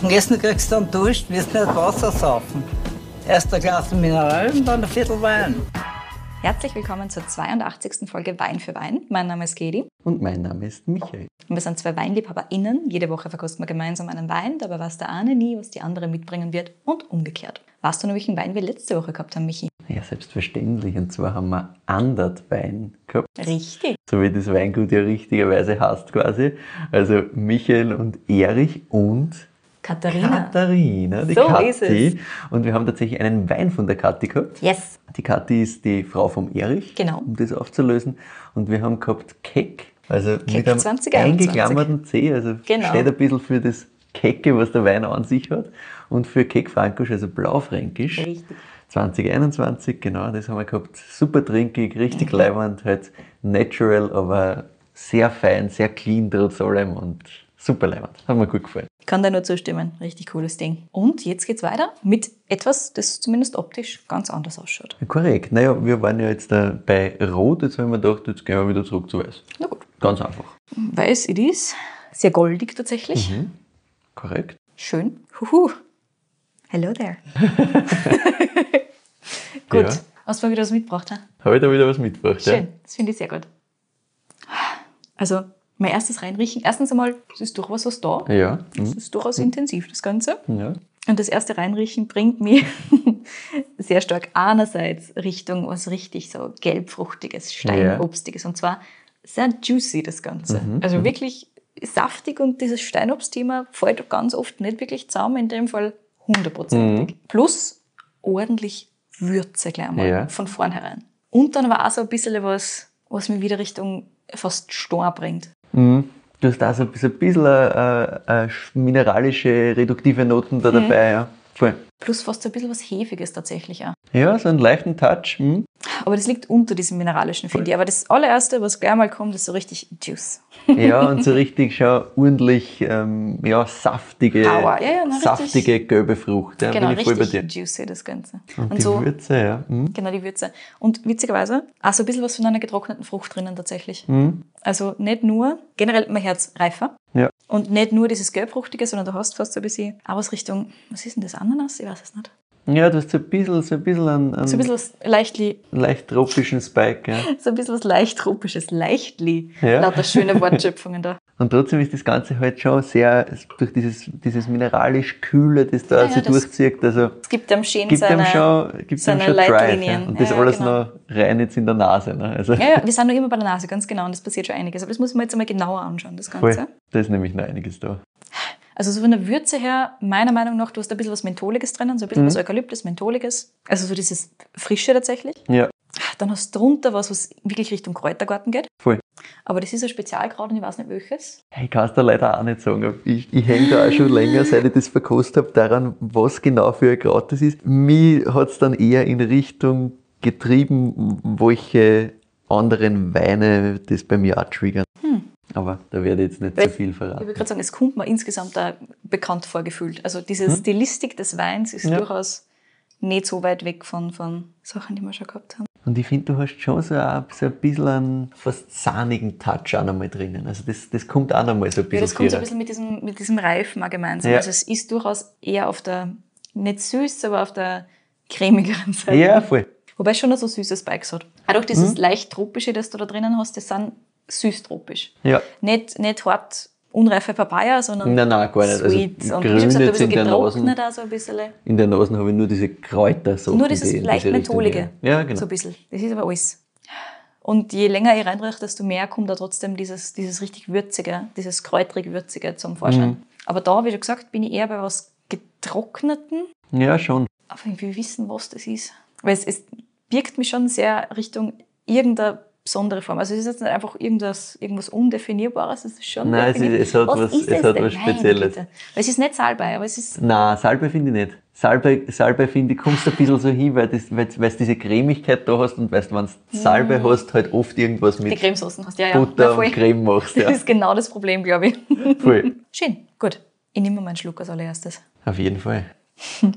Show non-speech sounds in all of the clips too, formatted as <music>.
Am Essen kriegst du dann Dusch, wirst nicht Wasser saufen. Erst ein Glas Mineral und dann ein Viertel Wein. Herzlich willkommen zur 82. Folge Wein für Wein. Mein Name ist Gedi. Und mein Name ist Michael. Und wir sind zwei WeinliebhaberInnen. Jede Woche verkosten wir gemeinsam einen Wein, dabei weiß der eine nie, was die andere mitbringen wird und umgekehrt. Weißt du noch, welchen Wein wir letzte Woche gehabt haben, Michi? Ja, selbstverständlich. Und zwar haben wir Andert Wein gehabt. Richtig. So wie das Weingut ja richtigerweise heißt quasi. Also Michael und Erich und Katharina. Katharina, die So Kathi. ist es. Und wir haben tatsächlich einen Wein von der Kathi gehabt. Yes. Die Kathi ist die Frau vom Erich, Genau. um das aufzulösen. Und wir haben gehabt Keck, also Keck mit einem 2021. eingeklammerten C, also Genau. steht ein bisschen für das Kecke, was der Wein an sich hat. Und für Keck Frankisch, also Blaufränkisch. Richtig. 2021, genau, das haben wir gehabt. Super trinkig, richtig Mhm. leibend, halt natural, aber sehr fein, sehr clean trotz allem und super leibend. Hat mir gut gefallen. Kann da nur zustimmen. Richtig cooles Ding. Und jetzt geht's weiter mit etwas, das zumindest optisch ganz anders ausschaut. Korrekt. Naja, wir waren ja jetzt da bei Rot, jetzt haben wir gedacht, jetzt gehen wir wieder zurück zu Weiß. Na gut. Ganz einfach. Weiß it is. Sehr goldig tatsächlich. Mhm. Korrekt. Schön. Huhu. Hello there. <laughs> gut. Ja. Hast du mal wieder was mitgebracht? Ha? Habe ich da wieder was mitgebracht? Schön. Das finde ich sehr gut. Also, mein erstes Reinriechen. Erstens einmal, es ist durchaus was da. Ja. Es ist durchaus intensiv, das Ganze. Mhm. ja. Und das erste Reinriechen bringt mich <laughs> sehr stark einerseits Richtung was richtig so gelbfruchtiges, steinobstiges. Und zwar sehr juicy, das Ganze. Mhm, Also wirklich saftig und dieses Steinobstthema fällt ganz oft nicht wirklich zusammen, in dem Fall hundertprozentig. Plus ordentlich Würze gleich mal Ja. von vornherein. Und dann war auch so ein bisschen was, was mich wieder Richtung fast Storn bringt. Mhm. Du hast da so ein bisschen, ein bisschen äh, äh, mineralische, reduktive Noten Mhm. da dabei, ja. Voll. Plus fast so ein bisschen was Hefiges tatsächlich auch. Ja, so einen leichten Touch. Mhm. Aber das liegt unter diesem Mineralischen, finde ich. Aber das allererste, was gleich mal kommt, ist so richtig Juice. Ja, <laughs> und so richtig schon ordentlich ähm, ja, saftige, Power. Ja, ja, na, richtig. saftige gelbe Frucht. Ja, genau, bin ich voll bei richtig dir. juicy, das Ganze. Und, Und, die so, Würze, ja. Mhm. genau, die Würze. Und witzigerweise, auch so ein bisschen was von einer getrockneten Frucht drinnen tatsächlich. Mhm. Also nicht nur, generell mein Herz reifer. Ja. Und nicht nur dieses Gelbfruchtige, sondern du hast fast so ein bisschen auch was Richtung, was ist denn das, Ananas? Ich weiß es nicht. Ja, du hast so ein bisschen, so ein bisschen einen, einen So ein bisschen was leichtli, leicht tropischen Spike. Ja. <laughs> so ein bisschen was leicht tropisches, leichtli. Ja. Lauter schöne Wortschöpfungen da. <laughs> Und trotzdem ist das Ganze halt schon sehr, durch dieses, dieses mineralisch-kühle, das da Ja, ja, sich das- durchzieht, also Es gibt einem schön gibt seine, schon, gibt seine schon Drive. Ja. Leitlinien. Und das Ja, ja, alles genau. noch rein jetzt in der Nase. Ne? Also, Ja, ja, <laughs> wir sind noch immer bei der Nase, ganz genau. Und das passiert schon einiges. Aber das muss man jetzt einmal genauer anschauen, das Ganze. voll. Da ist nämlich noch einiges da. Also so von der Würze her, meiner Meinung nach, du hast ein bisschen was Mentholiges drinnen, so ein bisschen Mhm. was Eukalyptus, Mentholiges. Also so dieses Frische tatsächlich. Ja, Dann hast du drunter was, was wirklich Richtung Kräutergarten geht. voll. Aber das ist ein Spezialkraut und ich weiß nicht welches. Ich kann es dir leider auch nicht sagen. Ich, ich hänge da auch schon länger, seit ich das verkostet habe, daran, was genau für ein Kraut das ist. Mich hat es dann eher in Richtung getrieben, welche anderen Weine das bei mir auch triggern. Aber da werde ich jetzt nicht Weil- zu viel Ich verraten. würde gerade sagen, es kommt mir insgesamt da bekannt vorgefühlt. Also diese Stilistik des Weins ist Hm? Ja. durchaus nicht so weit weg von, von Sachen, die wir schon gehabt haben. Und ich finde, du hast schon so ein, so ein bisschen einen fast sahnigen Touch auch noch mal drinnen. Also das, das kommt auch noch mal so ein Ja, bisschen das kommt so ein bisschen mit diesem, mit diesem Reifen auch gemeinsam. Ja. Also es ist durchaus eher auf der, nicht süß, aber auf der cremigeren Seite. Ja, voll. Wobei es schon noch so süße Spikes hat. Auch durch dieses Mhm. leicht tropische, das du da drinnen hast, das sind süß tropisch. Ja. Nicht, nicht hart unreife Papaya, sondern Nein, nein, gar nicht. Also sweet. und wie grün gesagt, jetzt in der Nase. auch so ein bisschen. In der Nase habe ich nur diese Kräuter so. Nur dieses leicht mentholige. Ja, genau. So ein bisschen. Das ist aber alles. Und je länger ich reinrieche, desto mehr kommt da trotzdem dieses, dieses richtig würzige, dieses kräutrig-würzige zum Vorschein. Mhm. Aber da, wie schon gesagt, bin ich eher bei was Getrockneten. Ja, schon. Aber ich will wissen, was das ist. Weil es, es birgt mich schon sehr Richtung irgendeine besondere Form. Also es ist jetzt nicht einfach irgendwas, irgendwas Undefinierbares, es ist schon Nein, es ist- es hat was- ist es hat denn? was Spezielles. Weil es ist nicht Salbei, aber es ist Na, Salbei finde ich nicht. Salbei, Salbei finde ich, kommst du ein bisschen so hin, weil das, du diese Cremigkeit da hast und weißt, wenn du Salbei hast, halt oft irgendwas die mit Cremesoßen hast. Ja, ja. Butter Na, und Creme machst. Das Ja. ist genau das Problem, glaube ich. Voll. <laughs> Schön, gut. Ich nehme mal meinen Schluck als allererstes. Auf jeden Fall. <laughs>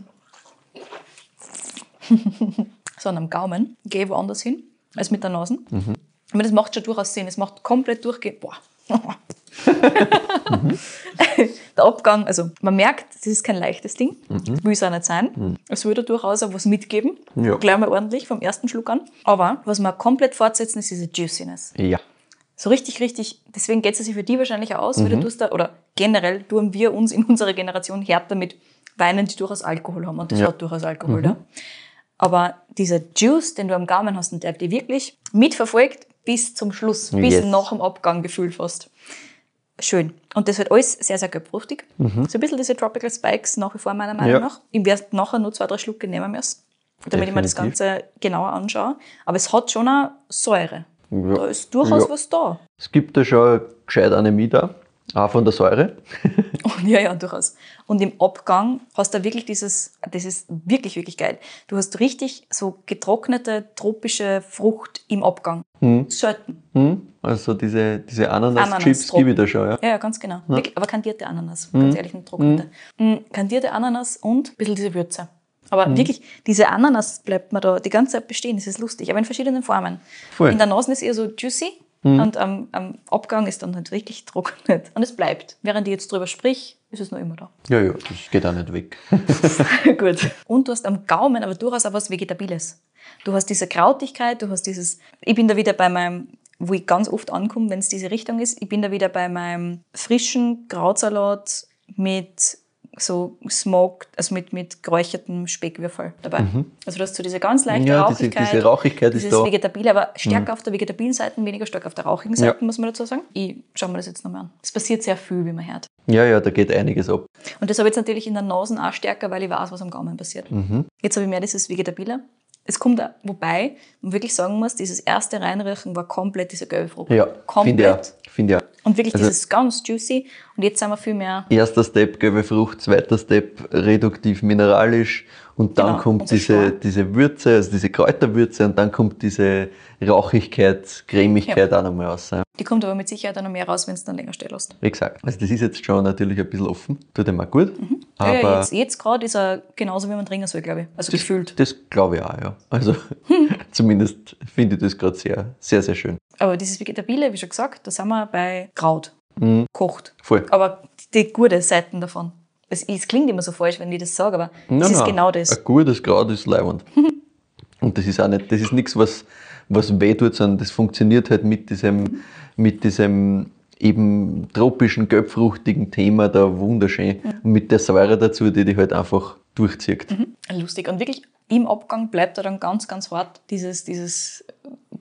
So an einem Gaumen. Gehe woanders hin als mit der Nase. Mhm. Aber das macht schon durchaus Sinn. Es macht komplett durchgehend. Boah. <laughs> der Abgang, also man merkt, das ist kein leichtes Ding. Mhm. Will es auch nicht sein. Mhm. Es würde durchaus auch was mitgeben. Ja. Gleich mal ordentlich vom ersten Schluck an. Aber was wir komplett fortsetzen, ist diese Juiciness. Ja. So richtig, richtig, deswegen geht es sich für die wahrscheinlich aus, mhm. weil du da, oder generell tun wir uns in <laughs> unserer Generation härter mit Weinen, die durchaus Alkohol haben. Und das ja. hat durchaus Alkohol mhm. da. Aber dieser Juice, den du am Gaumen hast und der dich wirklich mitverfolgt bis zum Schluss, bis yes. nach dem Abgang gefühlt fast. Schön. Und das wird alles sehr, sehr gelbfruchtig. Mhm. So ein bisschen diese Tropical Spikes nach wie vor meiner Meinung ja. nach. Ich werde nachher nur zwei, drei Schlucke nehmen müssen, damit Definitiv. ich mir das Ganze genauer anschaue. Aber es hat schon eine Säure. Ja. Da ist durchaus ja. was da. Es gibt da schon gescheit Anämie da. Auch von der Säure. <laughs> ja, ja, durchaus. Und im Abgang hast du wirklich dieses, das ist wirklich, wirklich geil. Du hast richtig so getrocknete tropische Frucht im Abgang. Hm. Selten. Hm. Also diese, diese Ananas-Chips Ananas gebe ich da schon, ja? Ja, ganz genau. Ja. aber kandierte Ananas, hm. ganz ehrlich, nicht trocknete. Hm. Kandierte Ananas und ein bisschen diese Würze. Aber mhm. wirklich, diese Ananas bleibt mir da die ganze Zeit bestehen. Das ist lustig, aber in verschiedenen Formen. Voll. In der Nase ist eher so juicy Mhm. Und am, am, Abgang ist dann halt richtig <laughs> trocknet. Und es bleibt. Während ich jetzt drüber sprich, ist es noch immer da. Ja, ja, das geht auch nicht weg. <laughs> Gut. Und du hast am Gaumen aber durchaus auch was Vegetabiles. Du hast diese Krautigkeit, du hast dieses, ich bin da wieder bei meinem, wo ich ganz oft ankomme, wenn es diese Richtung ist, ich bin da wieder bei meinem frischen Krautsalat mit so smoked, also mit, mit geräuchertem Speckwürfel dabei. Mhm. Also du hast so diese ganz leichte ja, Rauchigkeit. Diese, diese Rauchigkeit ist da. Vegetabile, aber stärker mhm. auf der vegetabilen Seite, weniger stark auf der rauchigen Seite, ja. muss man dazu sagen. Ich schaue mir das jetzt nochmal an. Es passiert sehr viel, wie man hört. Ja, ja, da geht einiges ab. Und das habe ich jetzt natürlich in der Nase auch stärker, weil ich weiß, was am Gaumen passiert. Mhm. Jetzt habe ich mehr dieses Vegetabile. Es kommt, auch, wobei man wirklich sagen muss, dieses erste Reinriechen war komplett diese gelbe Frucht. Ja, komplett. Finde ja. Und wirklich also, dieses ganz juicy. Und jetzt sind wir viel mehr. Erster Step gelbe Frucht, zweiter Step reduktiv mineralisch und dann genau, kommt diese, diese Würze, also diese Kräuterwürze und dann kommt diese Rauchigkeit, Cremigkeit ja. auch nochmal raus. Die kommt aber mit Sicherheit auch noch mehr raus, wenn es dann länger stehen lässt. Wie gesagt, also das ist jetzt schon natürlich ein bisschen offen, tut ihm auch gut. Mhm. Aber ja, jetzt, jetzt gerade ist er genauso, wie man trinken soll, glaube ich. Also das, gefühlt. Das glaube ich auch, ja. Also <laughs> zumindest finde ich das gerade sehr, sehr, sehr schön. Aber dieses Vegetabile, wie schon gesagt, da sind wir bei Kraut. Mhm. Kocht. Voll. Aber die gute Seiten davon. Es, es, klingt immer so falsch, wenn ich das sage, aber es ist genau das. Ein gutes Kraut ist leibend. Und das ist auch nicht, das ist nichts, was, was weh tut, sondern das funktioniert halt mit diesem, mit diesem eben tropischen, gelbfruchtigen Thema da wunderschön. Mhm. Und mit der Säure dazu, die die halt einfach durchzieht. Mhm. Lustig. Und wirklich im Abgang bleibt da dann ganz, ganz hart dieses, dieses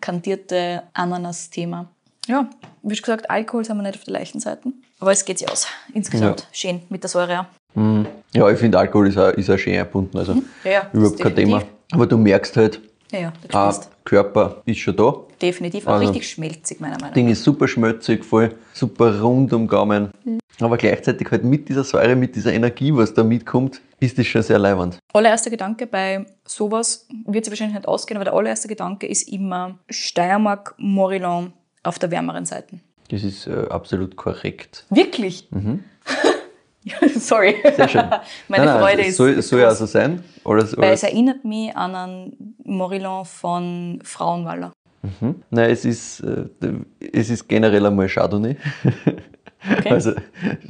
kantierte Ananas-Thema. Ja, wie schon gesagt, Alkohol sind wir nicht auf der leichten Seite. Aber es geht sich aus. Insgesamt ja. schön mit der Säure. Mhm. Ja, ich finde Alkohol ist auch, ist auch schön erbunden. Also mhm. ja, ja, überhaupt kein Thema. Aber du merkst halt, ja, ah, Körper ist schon da. Definitiv, auch also, richtig schmelzig, meiner Meinung nach. Ding ist super schmelzig, voll super rund um Gaumen. Mhm. Aber gleichzeitig halt mit dieser Säure, mit dieser Energie, was da mitkommt, ist das schon sehr leiwand. Allererster Gedanke bei sowas wird sich wahrscheinlich nicht ausgehen, aber der allererste Gedanke ist immer Steiermark, Morillon auf der wärmeren Seite. Das ist äh, absolut korrekt. Wirklich? Mhm. <laughs> Sorry. Sehr schön. <laughs> Meine nein, nein, Freude ist. Soll, soll ja so sein? Oder, oder? Weil es erinnert mich an einen Morillon von Frauenwaller. Mhm. Nein, es ist, äh, es ist generell einmal Chardonnay. Okay. <laughs> Also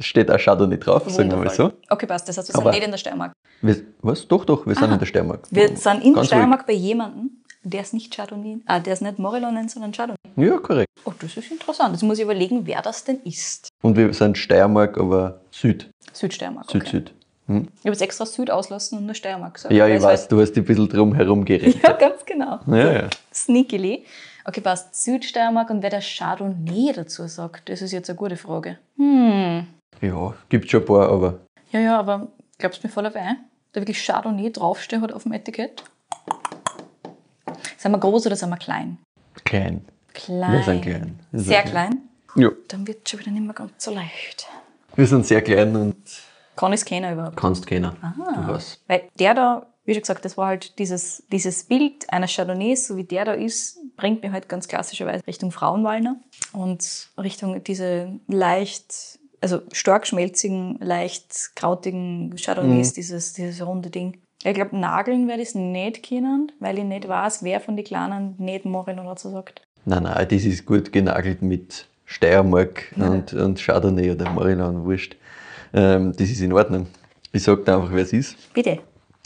steht auch Chardonnay drauf, Wundervoll. sagen wir mal so. Okay, passt. Das heißt, wir sind nicht in der Steiermark. Wir, was? Doch, doch, wir Aha. sind in der Steiermark. Wir sind in der Steiermark ruhig. bei jemandem, der ist nicht Chardonnay, ah, der ist nicht Morillon sondern Chardonnay. Ja, korrekt. Oh, das ist interessant. Jetzt muss ich überlegen, wer das denn ist. Und wir sind Steiermark, aber Süd. Südsteiermark, Süd, okay. Süd. Hm? Ich habe jetzt extra Süd auslassen und nur Steiermark gesagt. Ja, ich weiß, halt du hast ein bisschen drum herum geredet. <laughs> Ja, ganz genau. Ja, ja. Sneakily. Okay, passt. Südsteiermark und wer der Chardonnay dazu sagt, das ist jetzt eine gute Frage. Hm. Ja, gibt schon ein paar, aber. Ja, ja, aber glaubst du mir voll auf ein? Da wirklich Chardonnay draufsteht hat auf dem Etikett? Sind wir groß oder sind wir klein? Klein. Klein. Wir sind klein. Wir sind sehr klein. klein? Ja. Dann wird es schon wieder nicht mehr ganz so leicht. Wir sind sehr klein und. Kann es keiner überhaupt? Kannst keiner. Aha. Du. Weil der da, wie schon gesagt, das war halt dieses, dieses Bild einer Chardonnay, so wie der da ist, bringt mir halt ganz klassischerweise Richtung Frauenwalner und Richtung diese leicht, also stark schmelzigen, leicht krautigen Chardonnays, mhm. dieses, dieses runde Ding. Ich glaube, nageln werde ich es nicht kennen, weil ich nicht weiß, wer von den Kleinen nicht Morin oder so sagt. Nein, nein, das ist gut genagelt mit Steiermark und, und Chardonnay oder Marilan, wurscht. Ähm, das ist in Ordnung. Ich sage dir einfach, wer es ist. Bitte.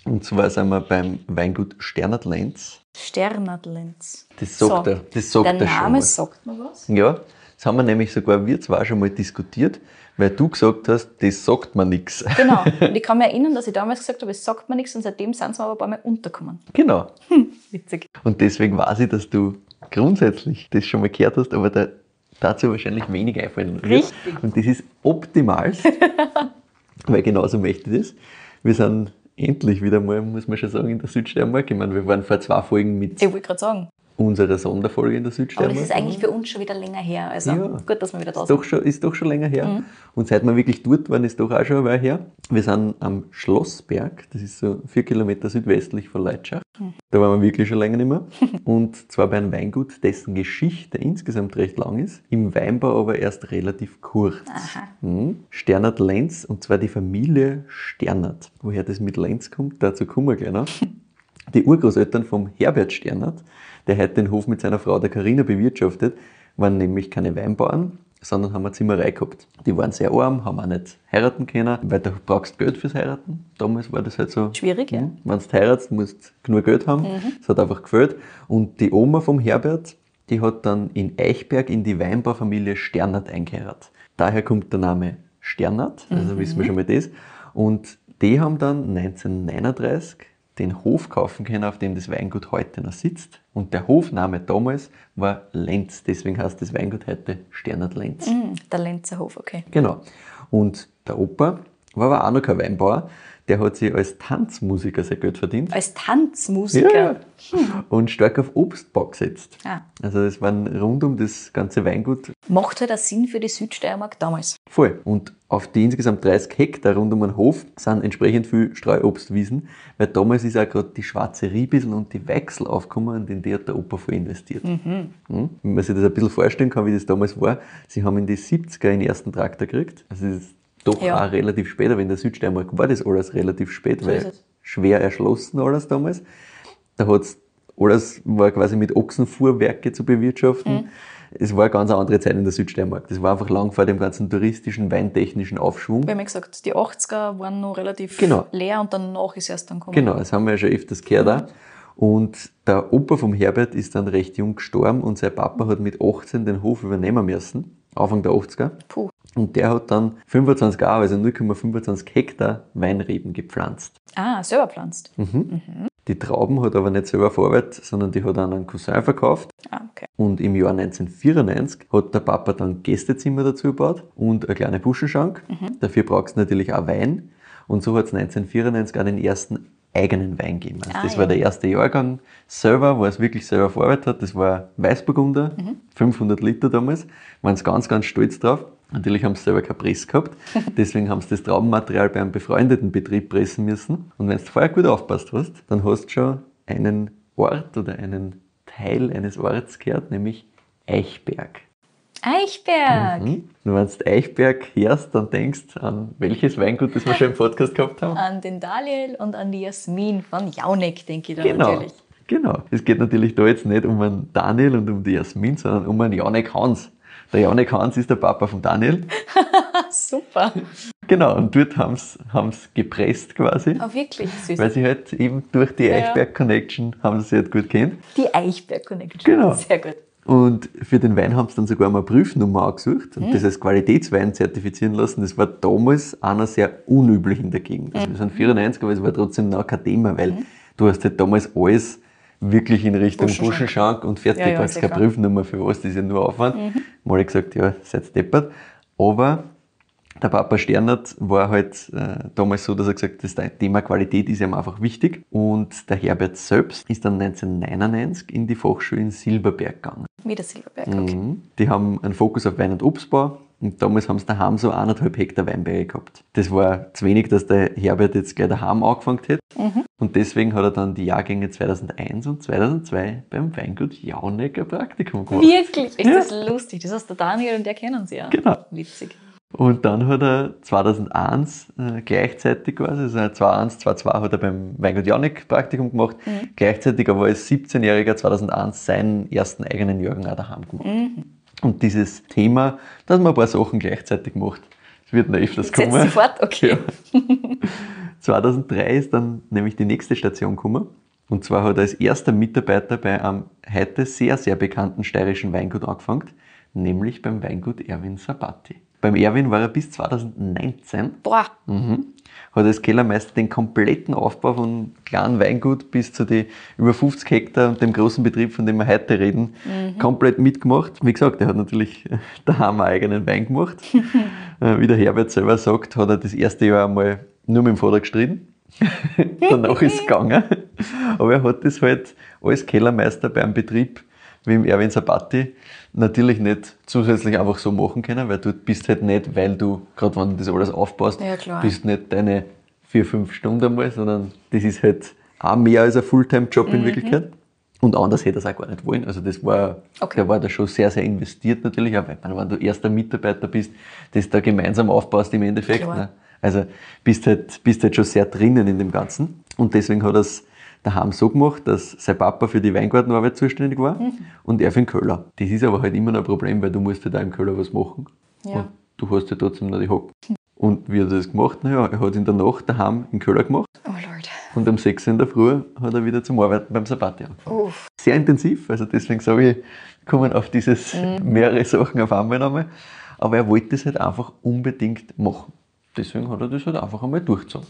Und zwar sind wir beim Weingut Sternert Lenz. Sternert Lenz. Das sagt So, er, das sagt Der er Name sagt mir was. Ja, das haben wir nämlich sogar wir zwei schon mal diskutiert, weil du gesagt hast, das sagt mir nichts. Genau. <laughs> Und ich kann mich erinnern, dass ich damals gesagt habe, es sagt mir nichts und seitdem sind sie mir aber ein paar Mal untergekommen. Genau. Witzig. Und deswegen weiß ich, dass du grundsätzlich das schon mal gehört hast, aber da, dazu wahrscheinlich wenig einfallen wird. Richtig. Und das ist optimal, <laughs> weil genauso möchte ich das. Wir sind endlich wieder mal, muss man schon sagen, in der Südsteiermark. Ich meine, wir waren vor zwei Folgen mit Ich wollte gerade sagen. Unserer Sonderfolge in der Aber Südsteiermark. das ist eigentlich für uns schon wieder länger her. Also Ja. gut, dass wir wieder da ist sind. doch, schon, ist doch schon länger her. Mhm. Und seit wir wirklich dort waren, ist doch auch schon eine Weile her. Wir sind am Schlossberg, das ist so vier Kilometer südwestlich von Leitschach. Mhm. Da waren wir wirklich schon länger nicht mehr. <laughs> Und zwar bei einem Weingut, dessen Geschichte insgesamt recht lang ist, im Weinbau aber erst relativ kurz. Aha. Mhm. Sternert Lenz, und zwar die Familie Sternert. Woher das mit Lenz kommt, dazu kommen wir gleich noch. <laughs> Die Urgroßeltern vom Herbert Sternert, der heute den Hof mit seiner Frau, der Carina, bewirtschaftet, waren nämlich keine Weinbauern, sondern haben eine Zimmerei gehabt. Die waren sehr arm, haben auch nicht heiraten können, weil du brauchst Geld fürs Heiraten. Damals war das halt so. Schwierig, ja. Mhm. Wenn du heiratst, musst du genug Geld haben. Es hat einfach gefällt. Und die Oma vom Herbert, die hat dann in Eichberg in die Weinbaufamilie Sternert eingeheiratet. Daher kommt der Name Sternert, also Mhm. wissen wir schon mal das. Und die haben dann 1939 den Hof kaufen können, auf dem das Weingut heute noch sitzt. Und der Hofname damals war Lenz. Deswegen heißt das Weingut heute Sternert Lenz. Hm, Der Lenzerhof, okay. Genau. Und der Opa war aber auch noch kein Weinbauer. Der hat sich als Tanzmusiker sehr Geld verdient. Als Tanzmusiker. Und stark auf Obstbau gesetzt. Ah. Also es waren rund um das ganze Weingut Macht halt auch Sinn für die Südsteiermark damals. voll. Und auf die insgesamt 30 Hektar rund um den Hof sind entsprechend viel Streuobstwiesen, weil damals ist auch gerade die schwarze Riebissel und die Wechsel aufgekommen und in die hat der Opa voll investiert. Mhm. Wenn man sich das ein bisschen vorstellen kann, wie das damals war, sie haben in die 70er den ersten Traktor gekriegt. Also das doch Ja. auch relativ spät, aber in der Südsteiermark war das alles relativ spät, So weil schwer erschlossen alles damals. Da hat's alles war quasi mit Ochsenfuhrwerke zu bewirtschaften. Mhm. Es war eine ganz andere Zeit in der Südsteiermark. Das war einfach lang vor dem ganzen touristischen, weintechnischen Aufschwung. Wir haben ja gesagt, die 80er waren noch relativ Genau. leer und danach ist erst dann gekommen. Genau, das haben wir ja schon öfters gehört. auch. Und der Opa vom Herbert ist dann recht jung gestorben und sein Papa hat mit 18 den Hof übernehmen müssen, Anfang der 80er. Puh. Und der hat dann 25 Jahre, also 0,25 Hektar Weinreben gepflanzt. Ah, selber pflanzt. Mhm. Die Trauben hat er aber nicht selber verarbeitet, sondern die hat er an einen Cousin verkauft. Ah, okay. Und im Jahr 1994 hat der Papa dann Gästezimmer dazu gebaut und eine kleine Buschenschank. Dafür brauchst du natürlich auch Wein. Und so hat es 1994 auch den ersten eigenen Wein gegeben. Also Ah, das ja. war der erste Jahrgang selber, wo er es wirklich selber verarbeitet hat. Das war Weißburgunder, 500 Liter damals. Waren sie ganz, ganz stolz drauf. Natürlich haben sie selber keine Press gehabt. <laughs> Deswegen haben sie das Traubenmaterial bei einem befreundeten Betrieb pressen müssen. Und wenn du vorher gut aufpasst hast, dann hast du schon einen Ort oder einen Teil eines Orts gehört, nämlich Eichberg. Eichberg! Mhm. Und wenn du Eichberg hörst, dann denkst an welches Weingut, das wir schon im Podcast gehabt haben. An den Daniel und an die Jasmin von Jauneck, denke ich da Genau. natürlich. Genau. Es geht natürlich da jetzt nicht um einen Daniel und um die Jasmin, sondern um einen Janek Hans. Der Janek Hans ist der Papa von Daniel. <laughs> Super. Genau, und dort haben sie gepresst quasi, Ah, wirklich süß. weil sie halt eben durch die Ja. Eichberg Connection haben sie halt gut kennt. Die Eichberg Connection. Genau. Sehr gut. Und für den Wein haben sie dann sogar mal eine Prüfnummer ausgesucht Mhm. und das als Qualitätswein zertifizieren lassen. Das war damals einer sehr unüblich in der Gegend. Also wir sind 94, aber es war trotzdem noch kein Thema, weil Mhm. du hast halt damals alles wirklich in Richtung Buschenschank. Und fertig. Ja, ja, du keine sicher. Prüfnummer für was, das ist ja nur Aufwand. Mhm. Mal gesagt, ja, seid deppert. Aber der Papa Sternert war halt äh, damals so, dass er gesagt hat, das Thema Qualität ist ihm einfach wichtig. Und der Herbert selbst ist dann 1999 in die Fachschule in Silberberg gegangen. Wieder Silberberg, okay. Mhm. Die haben einen Fokus auf Wein- und Obstbau. Und damals haben sie daheim so eineinhalb Hektar Weinberge gehabt. Das war zu wenig, dass der Herbert jetzt gleich daheim angefangen hätte. Und deswegen hat er dann die Jahrgänge 2001 und 2002 beim Weingut Jauneck ein Praktikum gemacht. Wirklich? Ist Ja. das lustig? Das heißt, der Daniel und der kennen sie ja. Genau. Witzig. Und dann hat er 2001 äh, gleichzeitig quasi, also 2001, 2002 hat er beim Weingut Jauneck Praktikum gemacht, gleichzeitig aber als 17-Jähriger 2001 seinen ersten eigenen Jahrgang auch daheim gemacht. Und dieses Thema, dass man ein paar Sachen gleichzeitig macht, das wird noch öfters Jetzt kommen. sofort, okay. Ja. <laughs> 2003 ist dann nämlich die nächste Station gekommen. Und zwar hat er als erster Mitarbeiter bei einem heute sehr, sehr bekannten steirischen Weingut angefangen, nämlich beim Weingut Erwin Sabati. Beim Erwin war er bis 2019 Boah, Mhm. Hat als Kellermeister den kompletten Aufbau von kleinen Weingut bis zu den über 50 Hektar und dem großen Betrieb, von dem wir heute reden, komplett mitgemacht. Wie gesagt, er hat natürlich <laughs> daheim einen eigenen Wein gemacht. <laughs> Äh, Wie der Herbert selber sagt, hat er das erste Jahr einmal nur mit dem Vater gestritten. <laughs> Danach ist es gegangen. Aber er hat das halt als Kellermeister bei einem Betrieb wie im Erwin Sabati natürlich nicht zusätzlich einfach so machen können, weil du bist halt nicht, weil du, gerade wenn du das alles aufbaust, Ja, bist nicht deine vier, fünf Stunden einmal, sondern das ist halt auch mehr als ein Fulltime-Job Mhm. in Wirklichkeit. Und anders hätte er es auch gar nicht wollen. Also das war, Okay. der war da schon sehr, sehr investiert natürlich, auch weil, wenn du erster Mitarbeiter bist, das da gemeinsam aufbaust im Endeffekt. Ne? Also bist halt, bist halt schon sehr drinnen in dem Ganzen. Und deswegen hat er es daheim so gemacht, dass sein Papa für die Weingartenarbeit zuständig war Mhm. und er für den Köller. Das ist aber halt immer noch ein Problem, weil du musst auch im Köller was machen. Ja. Und du hast ja trotzdem noch die Hocken. Und wie hat er das gemacht? Naja, er hat in der Nacht daheim in Köller gemacht oh Lord. und um 6 Uhr in der Früh hat er wieder zum Arbeiten beim Sabati angefangen. Uff. Sehr intensiv, also deswegen sage ich, kommen auf dieses mehrere Sachen auf einmal nochmal. Aber er wollte das halt einfach unbedingt machen. Deswegen hat er das halt einfach einmal durchgezogen.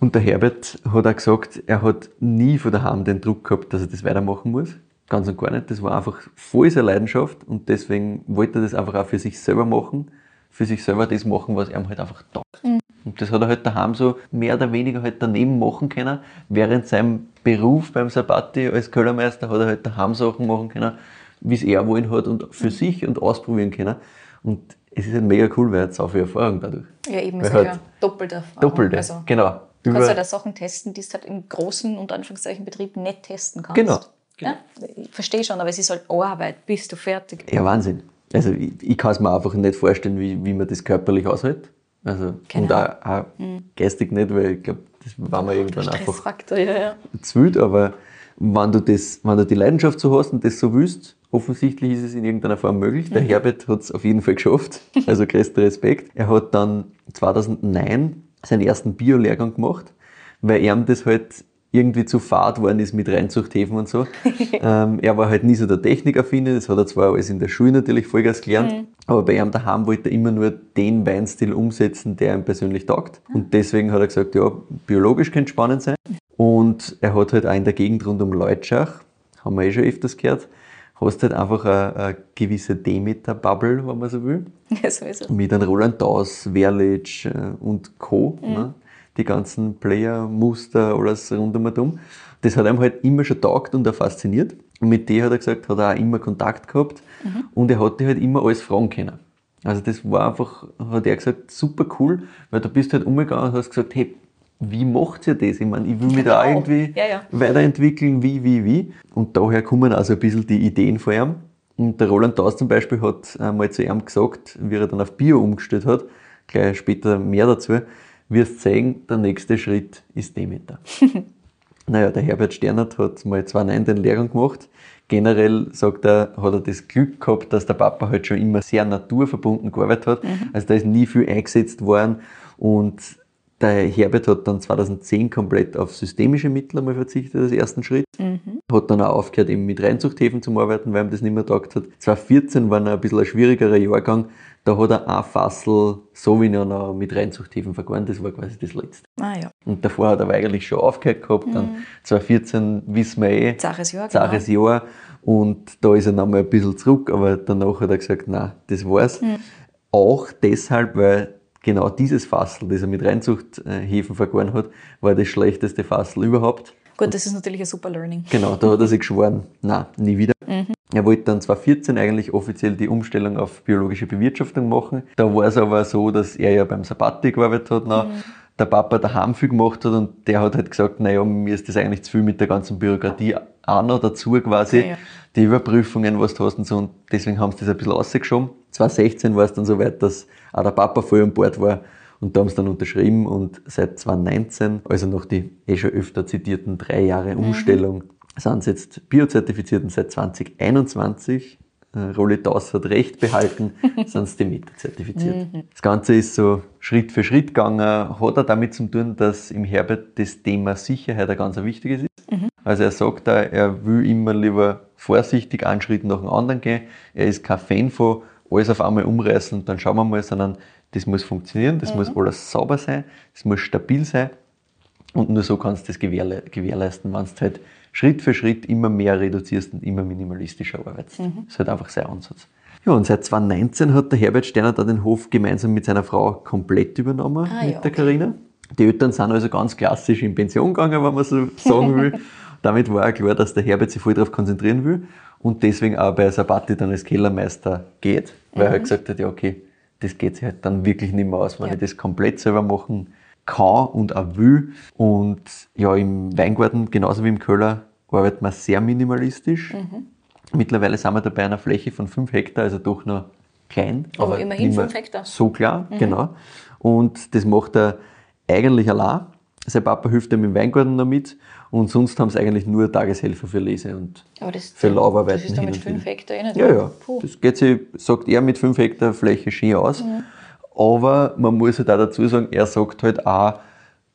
Und der Herbert hat auch gesagt, er hat nie von daheim den Druck gehabt, dass er das weitermachen muss. Ganz und gar nicht. Das war einfach voll seine Leidenschaft und deswegen wollte er das einfach auch für sich selber machen, für sich selber das machen, was ihm halt einfach taugt. Und das hat er halt daheim so mehr oder weniger halt daneben machen können. Während seinem Beruf beim Sabati als Kellermeister hat er halt daheim Sachen machen können, wie es er wollen hat und für sich und ausprobieren können. Und es ist halt mega cool, weil hat so viel Erfahrung dadurch. Ja, eben, ist halt ja doppelte Erfahrung. Doppelte, Also, genau. du kannst halt auch Sachen testen, die du halt im großen und Anführungszeichen Betrieb nicht testen kannst. Genau, Ja, ich verstehe schon, aber es ist halt Arbeit, bis du fertig Ja, Wahnsinn. Also ich, ich kann es mir einfach nicht vorstellen, wie, wie man das körperlich aushält. Also, Und Genau. auch, auch geistig nicht, weil ich glaube, das war mir irgendwann einfach ja, ja. zu wild, aber wenn du, das, wenn du die Leidenschaft so hast und das so willst, offensichtlich ist es in irgendeiner Form möglich. Der Herbert hat es auf jeden Fall geschafft, <laughs> also größter Respekt. Er hat dann 2009 seinen ersten Bio-Lehrgang gemacht, weil ihm das halt irgendwie zu fad worden ist mit Reinzuchthäfen und so. <laughs> ähm, er war halt nie so der Technikaffine, das hat er zwar alles in der Schule natürlich Vollgas gelernt, aber bei ihm daheim wollte er immer nur den Weinstil umsetzen, der ihm persönlich taugt. Und deswegen hat er gesagt, ja, biologisch könnte spannend sein. Und er hat halt auch in der Gegend rund um Leutschach, haben wir eh schon öfters gehört, hast halt einfach eine, eine gewisse Demeter-Bubble, wenn man so will, <laughs> ja so ist es. mit einem Roland Daus, Werlich äh, und Co. Ne? Die ganzen Player, Muster, alles rund um und um. Das hat ihm halt immer schon taugt und auch fasziniert. Und mit der hat er gesagt, hat er auch immer Kontakt gehabt und er hat die halt immer alles fragen können. Also das war einfach, hat er gesagt, super cool, weil du bist halt umgegangen und hast gesagt, hey, wie macht ihr das? Ich meine, ich will mich da Genau. irgendwie Ja, ja. weiterentwickeln, wie, wie, wie. Und daher kommen also ein bisschen die Ideen von ihm. Und der Roland Daus zum Beispiel hat einmal zu ihm gesagt, wie er dann auf Bio umgestellt hat, gleich später mehr dazu, wirst sehen, der nächste Schritt ist Demeter. <laughs> naja, der Herbert Sternert hat mal 2009 den Lehrgang gemacht. Generell, sagt er, hat er das Glück gehabt, dass der Papa halt schon immer sehr naturverbunden gearbeitet hat. Also da ist nie viel eingesetzt worden und der Herbert hat dann 2010 komplett auf systemische Mittel einmal verzichtet als ersten Schritt. Hat dann auch aufgehört, eben mit Reinzuchthäfen zu arbeiten, weil ihm das nicht mehr taugt hat. 2014 war noch ein bisschen ein schwierigerer Jahrgang. Da hat er ein Fassel Sauvignon noch mit Reinzuchthäfen vergoren. Das war quasi das letzte. Ah ja, Und davor hat er eigentlich schon aufgehört gehabt. Dann 2014 wissen wir eh, zaches Jahr. zaches Jahr. Und da ist er nochmal ein bisschen zurück, aber danach hat er gesagt, nein, das war's. Auch deshalb, weil genau dieses Fassel, das er mit Reinzuchthäfen vergoren hat, war das schlechteste Fassel überhaupt. Gut, das ist natürlich ein super Learning. Genau, da hat er sich geschworen, nein, nie wieder. Er wollte dann 2014 eigentlich offiziell die Umstellung auf biologische Bewirtschaftung machen. Da war es aber so, dass er ja beim Sabati gearbeitet hat, noch, der Papa daheim viel gemacht hat und der hat halt gesagt, naja, mir ist das eigentlich zu viel mit der ganzen Bürokratie auch noch dazu quasi, Okay, ja. die Überprüfungen, was du hast und so und deswegen haben sie das ein bisschen rausgeschoben. 2016 war es dann so weit, dass auch der Papa voll an Bord war und da haben sie dann unterschrieben und seit 2019, also nach die eh schon öfter zitierten drei Jahre Umstellung, sind sie jetzt biozertifiziert und seit 2021 äh, Rolitas hat Recht behalten, <laughs> sind sie Demeter zertifiziert. Das Ganze ist so Schritt für Schritt gegangen, hat auch damit zu tun, dass im Herbert das Thema Sicherheit ein ganz wichtiges ist. Also er sagt da, er will immer lieber vorsichtig einen Schritt nach dem anderen gehen. Er ist kein Fan von alles auf einmal umreißen und dann schauen wir mal, sondern das muss funktionieren, das muss alles sauber sein, das muss stabil sein. Und nur so kannst du das gewährle gewährleisten, wenn du halt Schritt für Schritt immer mehr reduzierst und immer minimalistischer arbeitest. Das ist halt einfach sein Ansatz. Ja, und seit 2019 hat der Herbert Steiner da den Hof gemeinsam mit seiner Frau komplett übernommen, Ah, mit ja, der okay. Karina. Die Eltern sind also ganz klassisch in Pension gegangen, wenn man so sagen will. <laughs> Damit war auch klar, dass der Herbert sich voll darauf konzentrieren will und deswegen auch bei Sabati dann als Kellermeister geht, weil er halt gesagt hat, ja okay, das geht sich halt dann wirklich nicht mehr aus, wenn Ja. ich das komplett selber machen kann und auch will. Und ja, im Weingarten, genauso wie im Köller, arbeitet man sehr minimalistisch. Mhm. Mittlerweile sind wir da bei einer Fläche von 5 Hektar, also doch noch klein. Aber immerhin nicht mehr fünf Hektar. Mhm. So klar, genau. Und das macht er eigentlich allein. Sein Papa hilft ihm im Weingarten noch mit und sonst haben sie eigentlich nur Tageshelfer für Lese und für Laubarbeiten das ist da hin mit und 5 wieder. Hektar eh nicht. Ja, ja. Puh. Das geht sich, sagt er, mit 5 Hektar Fläche schön aus. Aber man muss halt auch dazu sagen, er sagt halt auch,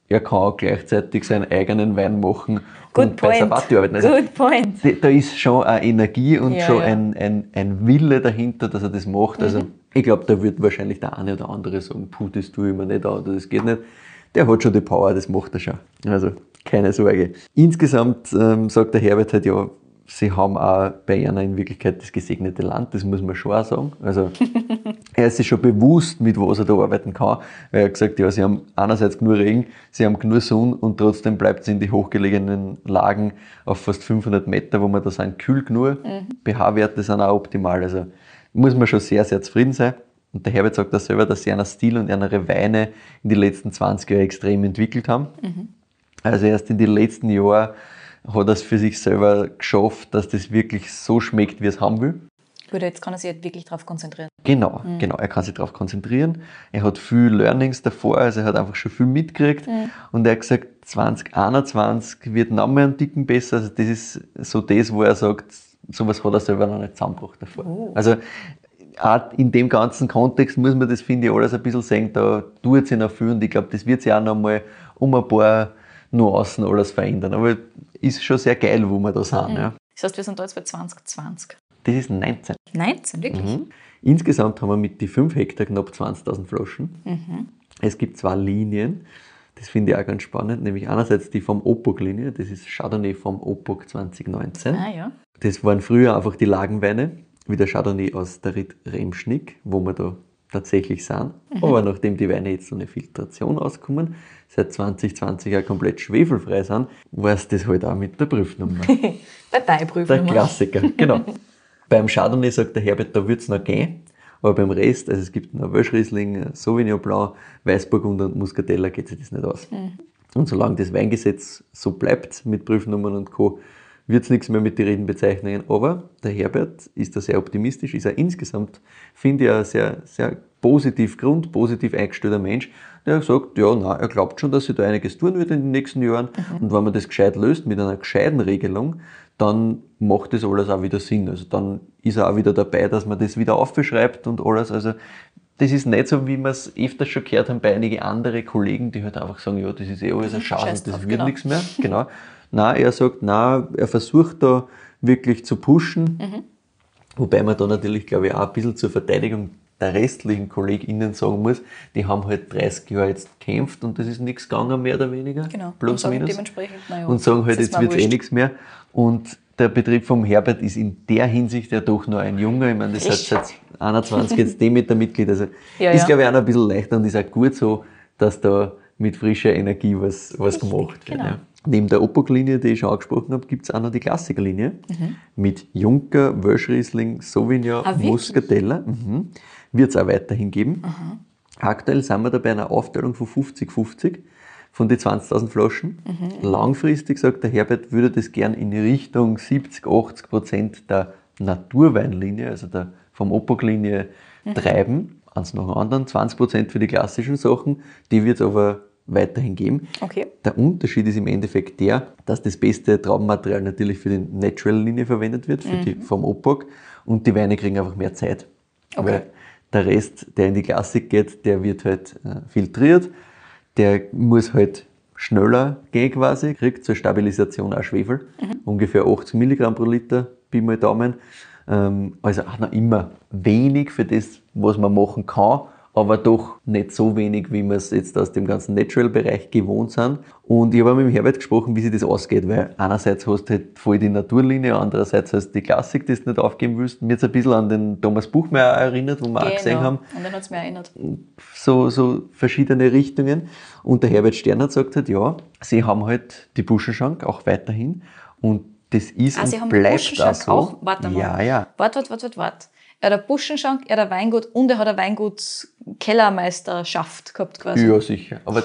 er kann auch gleichzeitig seinen eigenen Wein machen Good und bei point. Sabati arbeiten. Also, Good point. da- ist schon eine Energie und Ja, schon ja. Ein, ein, ein Wille dahinter, dass er das macht. Also Mhm. ich glaube, da wird wahrscheinlich der eine oder andere sagen, puh, das tue ich mir nicht an oder das geht nicht. Der hat schon die Power, das macht er schon. Also keine Sorge. Insgesamt ähm, sagt der Herbert halt, ja, sie haben auch bei einer in Wirklichkeit das gesegnete Land, das muss man schon auch sagen. Also <laughs> er ist sich schon bewusst, mit was er da arbeiten kann, weil er hat gesagt, ja, sie haben einerseits genug Regen, sie haben genug Sonne und trotzdem bleibt es in die hochgelegenen Lagen auf fast 500 Meter, wo wir da sind, kühl genug. pH-Werte sind auch optimal, also muss man schon sehr, sehr zufrieden sein. Und der Herbert sagt das selber, dass sie einen Stil und ihre Weine in den letzten 20 Jahren extrem entwickelt haben. Also erst in den letzten Jahren hat er es für sich selber geschafft, dass das wirklich so schmeckt, wie er es haben will. Gut, jetzt kann er sich halt wirklich darauf konzentrieren. Genau, genau. Er kann sich darauf konzentrieren. Er hat viel Learnings davor, also er hat einfach schon viel mitgekriegt. Und er hat gesagt, 2021 wird noch mal einen Ticken besser. Also das ist so das, wo er sagt, sowas hat er selber noch nicht zusammengebracht davor. Also auch in dem ganzen Kontext muss man das, finde ich, alles ein bisschen sehen, da tut sich noch viel und ich glaube, das wird sich auch noch mal um ein paar Nuancen alles verändern. Aber ist schon sehr geil, wo wir da sind. Ja. Das heißt, wir sind da jetzt bei 2020. Das ist 19. 19, wirklich? Mhm. Insgesamt haben wir mit die 5 Hektar knapp 20.000 Flaschen. Es gibt zwei Linien, das finde ich auch ganz spannend, nämlich einerseits die vom Opok-Linie, das ist Chardonnay vom Opok 2019. Ah ja. Das waren früher einfach die Lagenweine, wie der Chardonnay aus der Ried Remschnick, wo wir da tatsächlich sind. Aber nachdem die Weine jetzt so eine Filtration auskommen, seit 2020 ja komplett schwefelfrei sind, war es das halt auch mit der Prüfnummer. <laughs> Parteiprüfung. Der Klassiker, genau. beim Chardonnay sagt der Herbert, da wird es noch gehen. Aber beim Rest, also es gibt noch Wölschriesling, Sauvignon Blanc, Weißburgunder und Muscatella, geht sich das nicht aus. Und solange das Weingesetz so bleibt mit Prüfnummern und Co., wird es nichts mehr mit den Redenbezeichnungen. Aber der Herbert ist da sehr optimistisch, ist er insgesamt, finde ich, ein sehr, sehr positiv, grundpositiv eingestellter Mensch, der sagt, ja, na, er glaubt schon, dass sich da einiges tun wird in den nächsten Jahren. Und wenn man das gescheit löst mit einer gescheiten Regelung, dann macht das alles auch wieder Sinn. Also dann ist er auch wieder dabei, dass man das wieder aufschreibt und alles. Also das ist nicht so, wie wir es öfters schon gehört haben bei einigen anderen Kollegen, die halt einfach sagen, ja, das ist eh alles ein Schaden, das wird genau. nichts mehr. Genau. <laughs> Nein, er sagt, nein, er versucht da wirklich zu pushen. Wobei man da natürlich, glaube ich, auch ein bisschen zur Verteidigung der restlichen KollegInnen sagen muss, die haben halt 30 Jahre jetzt gekämpft und das ist nichts gegangen, mehr oder weniger. Genau. Plus, und sagen minus dementsprechend, naja, und sagen halt, jetzt wird eh wurscht. nichts mehr. Und der Betrieb vom Herbert ist in der Hinsicht ja doch noch ein Junger. Ich meine, das Echt? hat seit 21 jetzt Demeter-Mitglied. Also Ja, ist, ja. glaube ich, auch noch ein bisschen leichter und ist auch gut so, dass da mit frischer Energie was, was gemacht wird. genau. Ja. Neben der Opok-Linie, die ich schon angesprochen habe, gibt es auch noch die Klassikerlinie mit Junker, Wölschriesling, Sauvignon, Mhm. Ah? Muscatella. Mhm. Wird es auch weiterhin geben. Aktuell sind wir da bei einer Aufteilung von 50-50 von den 20.000 Flaschen. Mhm. Langfristig, sagt der Herbert, würde das gern in die Richtung 70-80 Prozent der Naturweinlinie, also der vom Opok-Linie, Mhm. treiben. Eins nach dem anderen, 20 Prozent für die klassischen Sachen. Die wird aber weiterhin geben. Okay. Der Unterschied ist im Endeffekt der, dass das beste Traubenmaterial natürlich für die Natural-Linie verwendet wird, für die vom Opok, und die Weine kriegen einfach mehr Zeit. Okay. Weil der Rest, der in die Klassik geht, der wird halt äh, filtriert, der muss halt schneller gehen quasi, kriegt zur Stabilisation auch Schwefel, ungefähr 80 Milligramm pro Liter, Pi mal Daumen. Ähm, also auch noch immer wenig für das, was man machen kann, aber doch nicht so wenig, wie wir es jetzt aus dem ganzen Natural-Bereich gewohnt sind. Und ich habe mit dem Herbert gesprochen, wie sich das ausgeht, weil einerseits hast du halt voll die Naturlinie, andererseits hast du die Klassik, die du nicht aufgeben willst. Mir jetzt ein bisschen an den Thomas Buchmeier erinnert, wo wir auch gesehen haben, Und dann hat's mir erinnert. so, so verschiedene Richtungen. Und der Herbert Stern hat gesagt, hat, ja, sie haben halt die Buschenschank auch weiterhin und das ist Ah, und Sie haben bleibt auch so. auch. Warte mal. Ja, ja. Warte, warte, warte, warte, warte. Er hat ein Buschenschank, er hat ein Weingut und er hat eine Weingut-Kellermeisterschaft gehabt quasi. Ja, sicher. Aber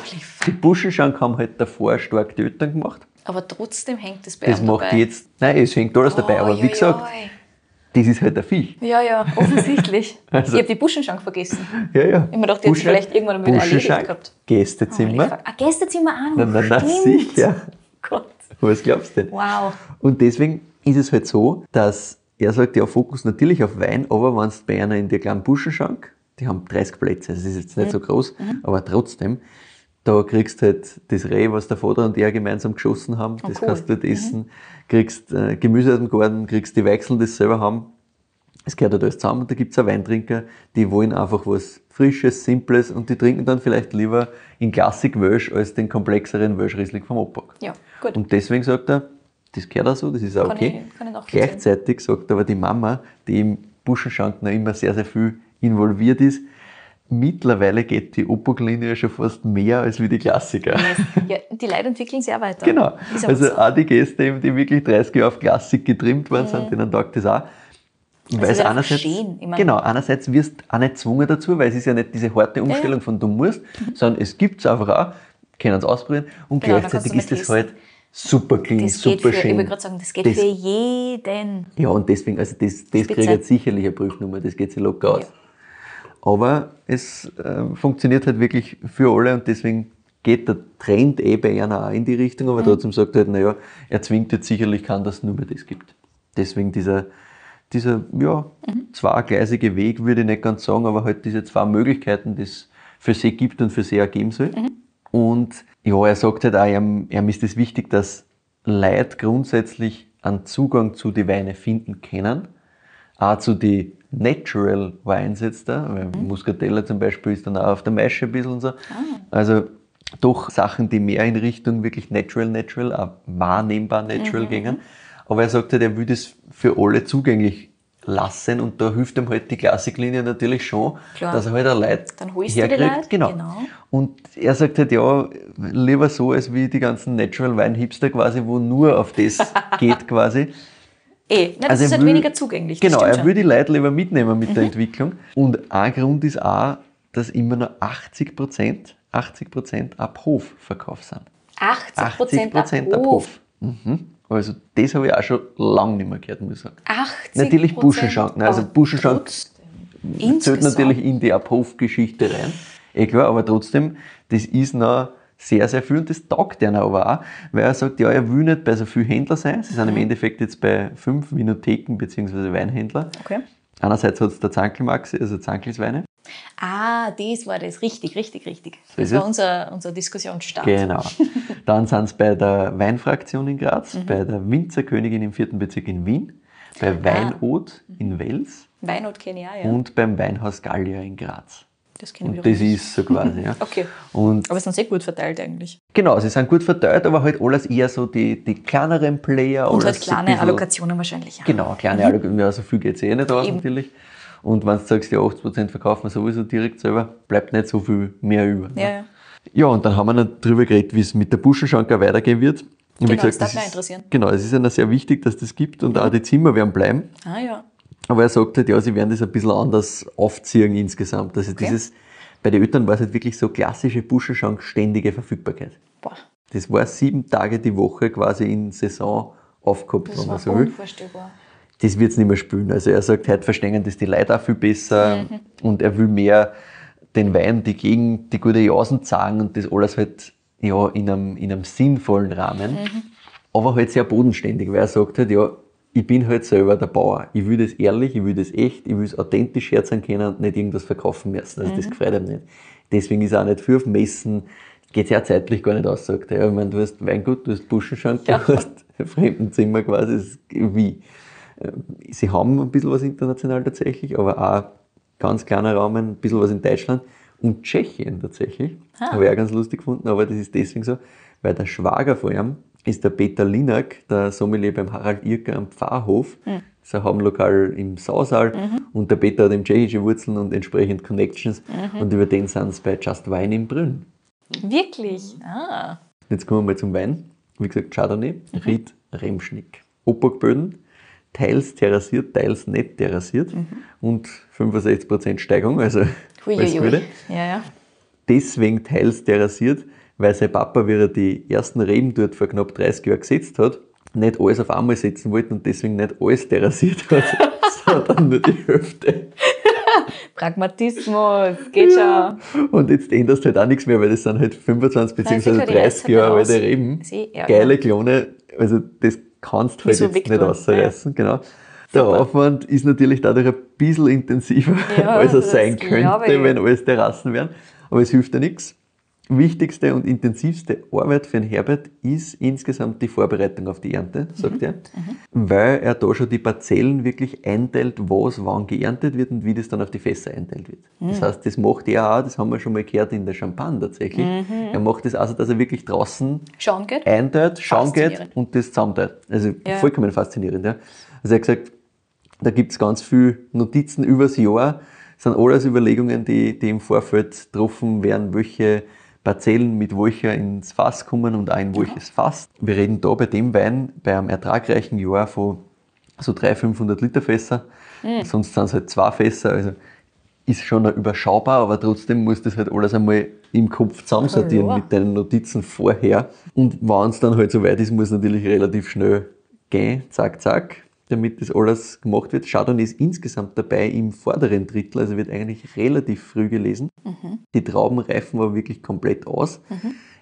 die Buschenschank haben halt davor stark die Eltern gemacht. Aber trotzdem hängt das bei Das macht dabei. jetzt, nein, es hängt alles dabei, aber Oi, wie gesagt, oi. das ist halt ein Viech. Ja, ja, offensichtlich. <laughs> Also- ich habe die Buschenschank vergessen. Ja, ja. Ich mir hat sie vielleicht irgendwann mal erledigt Buschenschank, gehabt. Gästezimmer. Ein Gästezimmer auch noch. Nein, nein, nein, sicher. Gott. Was glaubst du denn? Wow. Und deswegen ist es halt so, dass er sagt, ja, Fokus natürlich auf Wein, aber wenn du bei einer in der kleinen Buschenschank, die haben 30 Plätze, also das ist jetzt nicht Mhm. so groß, aber trotzdem, da kriegst du halt das Reh, was der Vater und er gemeinsam geschossen haben, das Oh, cool. kannst du dort essen, kriegst äh, Gemüse aus dem Garten, kriegst die Weichseln, die sie selber haben. Es gehört halt alles zusammen und da gibt's auch Weintrinker, die wollen einfach was Frisches, Simples und die trinken dann vielleicht lieber in Klassik Wölsch als den komplexeren Wölsch Riesling vom Opak. Ja, gut. Und deswegen sagt er, das gehört auch so, das ist auch Kann okay. ich- ich. Gleichzeitig sagt aber die Mama, die im Buschenschank noch immer sehr, sehr viel involviert ist, mittlerweile geht die Opok-Linie schon fast mehr als wie die Klassiker. Ja, die Leute entwickeln sich auch weiter. Genau. Also so. auch die Gäste, die wirklich 30 Jahre auf Klassik getrimmt worden sind, denen taugt das auch. Weil ist es einerseits, schön. Genau, einerseits wirst du auch nicht gezwungen dazu, weil es ist ja nicht diese harte Umstellung von du musst, sondern es gibt es einfach auch, können es ausprobieren und Genau, gleichzeitig ist mal halt super clean, das geht super für, ich schön. wollte gerade sagen, das geht Das- für jeden. ja, und deswegen, also das, das Spitze. kriegt jetzt sicherlich eine Prüfnummer, das geht sich locker aus. Ja. Aber es äh, funktioniert halt wirklich für alle und deswegen geht der Trend eh bei einer auch in die Richtung, Mhm. aber trotzdem sagt er halt, naja, er zwingt jetzt sicherlich keinen, dass es nur mehr das gibt. Deswegen dieser, dieser ja, Mhm. zweigleisige Weg, würde ich nicht ganz sagen, aber halt diese zwei Möglichkeiten, die es für sie gibt und für sie ergeben soll. Mhm. Und ja, er sagt halt auch, ihm, ihm ist es wichtig, dass Leute grundsätzlich einen Zugang zu die Weine finden können. Auch zu die Natural Wines jetzt da, weil Muscatella zum Beispiel ist dann auch auf der Maische ein bisschen und so. Also doch Sachen, die mehr in Richtung wirklich natural, natural, auch wahrnehmbar natural gingen. Aber er sagt halt, er will das für alle zugänglich lassen und da hilft ihm halt die Klassiklinie natürlich schon, Klar. dass er halt auch Leute Dann holst du die herkriegt. Leute, Genau. genau. Und er sagt halt, ja, lieber so, als wie die ganzen Natural Wine Hipster quasi, wo nur auf das <laughs> geht quasi. Eh, na, das Also ist halt will- weniger zugänglich. Genau, er schon. Mhm. will die Leute lieber mitnehmen mit der Entwicklung. Und ein Grund ist auch, dass immer nur 80 Prozent, 80 Prozent ab Hofverkauf sind. 80 Prozent 80% ab Hof. Mhm. Also das habe ich auch schon lange nicht mehr gehört, muss ich sagen. 80 Natürlich Buschenschanken. Also Buschenschank zählt natürlich in die Abhofgeschichte rein. Eh klar, aber trotzdem, das ist noch sehr, sehr viel und das taugt einer aber auch, weil er sagt, ja, er will nicht bei so vielen Händlern sein. Sie sind im Endeffekt jetzt bei fünf Vinotheken bzw. Weinhändler. Okay. Einerseits hat es der Zankelmaxi, also Zankelsweine. Ah, das war das. Richtig, richtig, richtig. So Das ist war unser, unser Diskussionsstart. Genau. <laughs> Dann sind es bei der Weinfraktion in Graz, Mhm. bei der Winzerkönigin im vierten Bezirk in Wien, bei Weinot in Wels Weinot kenne ich auch, Ah. ja. und beim Weinhaus Gallia in Graz. das kenne ich Und das nicht. ist so quasi, ja. <laughs> Okay. Und Aber es ist dann sehr gut verteilt eigentlich. Genau, sie sind gut verteilt, aber halt alles eher so die, die kleineren Player. Und halt so ein kleine bisschen- Allokationen wahrscheinlich. Ja. Genau, kleine Allokationen. Ja, so viel geht es eh nicht aus Eben. natürlich. Und wenn du sagst, ja, 80% verkaufen wir sowieso direkt selber, bleibt nicht so viel mehr über. ne? Ja, ja. Ja, und dann haben wir noch drüber geredet, wie es mit der Buschenschank auch weitergehen wird. Und Genau, das darf das mich ist, interessieren. Mhm. Genau, es ist ja sehr wichtig, dass das gibt und auch die Zimmer werden bleiben. Ah ja. Aber er sagt halt, ja, sie werden das ein bisschen anders aufziehen insgesamt. Also dieses, bei den Eltern war es halt wirklich so klassische Buschenschank, ständige Verfügbarkeit. Boah, Das war sieben Tage die Woche quasi in Saison aufgehabt, das wenn man war so will. unvorstellbar. Das wird es nicht mehr spielen. Also er sagt, heute verstehen das die Leute auch viel besser Mhm. und er will mehr den Wein, die gegen die gute Jasen sagen und das alles halt ja, in, einem, in einem sinnvollen Rahmen. Mhm. Aber halt sehr bodenständig, weil er sagt halt, ja, ich bin halt selber der Bauer. Ich will das ehrlich, ich will das echt, ich will es authentisch herzen können und nicht irgendwas verkaufen müssen. Also das gefällt ihm nicht. Deswegen ist er auch nicht für auf Messen, geht ja zeitlich gar nicht aus, sagt er. Ich meine, du hast Weingut, du hast Buschenschank, Ja. du hast <laughs> Fremdenzimmer quasi, wie. Äh, Sie haben ein bisschen was international tatsächlich, aber auch ganz kleiner Raum, ein bisschen was in Deutschland und Tschechien tatsächlich. Ah. Habe ich auch ganz lustig gefunden, aber das ist deswegen so, weil der Schwager von ihm ist der Peter Linak, der Sommelier beim Harald Irker am Pfarrhof. Hm. Sie haben Lokal im Sausaal Mhm. und der Peter hat eben tschechische Wurzeln und entsprechend Connections Mhm. und über den sind sie bei Just Wine in Brünn. Wirklich? Ah. Jetzt kommen wir mal zum Wein. Wie gesagt, Chardonnay, Mhm. Ried, Remschnick. Obergböden, teils terrassiert, teils nicht terrassiert Mhm. und 65% Steigung, also <laughs> Huiuiui. Ja, ja. Deswegen teils terrassiert, weil sein Papa, wie er die ersten Reben dort vor knapp 30 Jahren gesetzt hat, nicht alles auf einmal setzen wollte und deswegen nicht alles terrassiert hat, <laughs> sondern nur die Hälfte. <laughs> Pragmatismus, geht schon. Und jetzt änderst du halt auch nichts mehr, weil das sind halt 25 bzw. sicher, die 30 reißt halt Jahre alte. Reben. Ja, Geile ja. Klone, also das kannst du halt so jetzt nicht Victor, ausreißen. Genau. Der Super. Aufwand ist natürlich dadurch ein bisschen intensiver, Ja, <laughs> als er sein könnte, wenn alles Terrassen wären. Aber es hilft ja nichts. Wichtigste und intensivste Arbeit für den Herbert ist insgesamt die Vorbereitung auf die Ernte, sagt er, weil er da schon die Parzellen wirklich einteilt, was wann geerntet wird und wie das dann auf die Fässer einteilt wird. Das heißt, das macht er auch, das haben wir schon mal gehört in der Champagne tatsächlich. Er macht das also, dass er wirklich draußen Schauen geht? einteilt, schauen geht und das zusammenteilt. Also Ja. vollkommen faszinierend. Ja. Also er hat gesagt, da gibt es ganz viele Notizen übers Jahr, das sind alles Überlegungen, die, die im Vorfeld getroffen werden, welche Parzellen mit welcher ins Fass kommen und auch in welches Fass. Wir reden da bei dem Wein bei einem ertragreichen Jahr von so 300, 500 Liter Fässer. Sonst sind es halt zwei Fässer. Also ist schon überschaubar, aber trotzdem muss das halt alles einmal im Kopf zusammensortieren Hallo. mit deinen Notizen vorher. Und wenn es dann halt so weit ist, muss natürlich relativ schnell gehen, zack, zack, damit das alles gemacht wird. Chardonnay ist insgesamt dabei im vorderen Drittel, also wird eigentlich relativ früh gelesen. Die Trauben reifen aber wirklich komplett aus.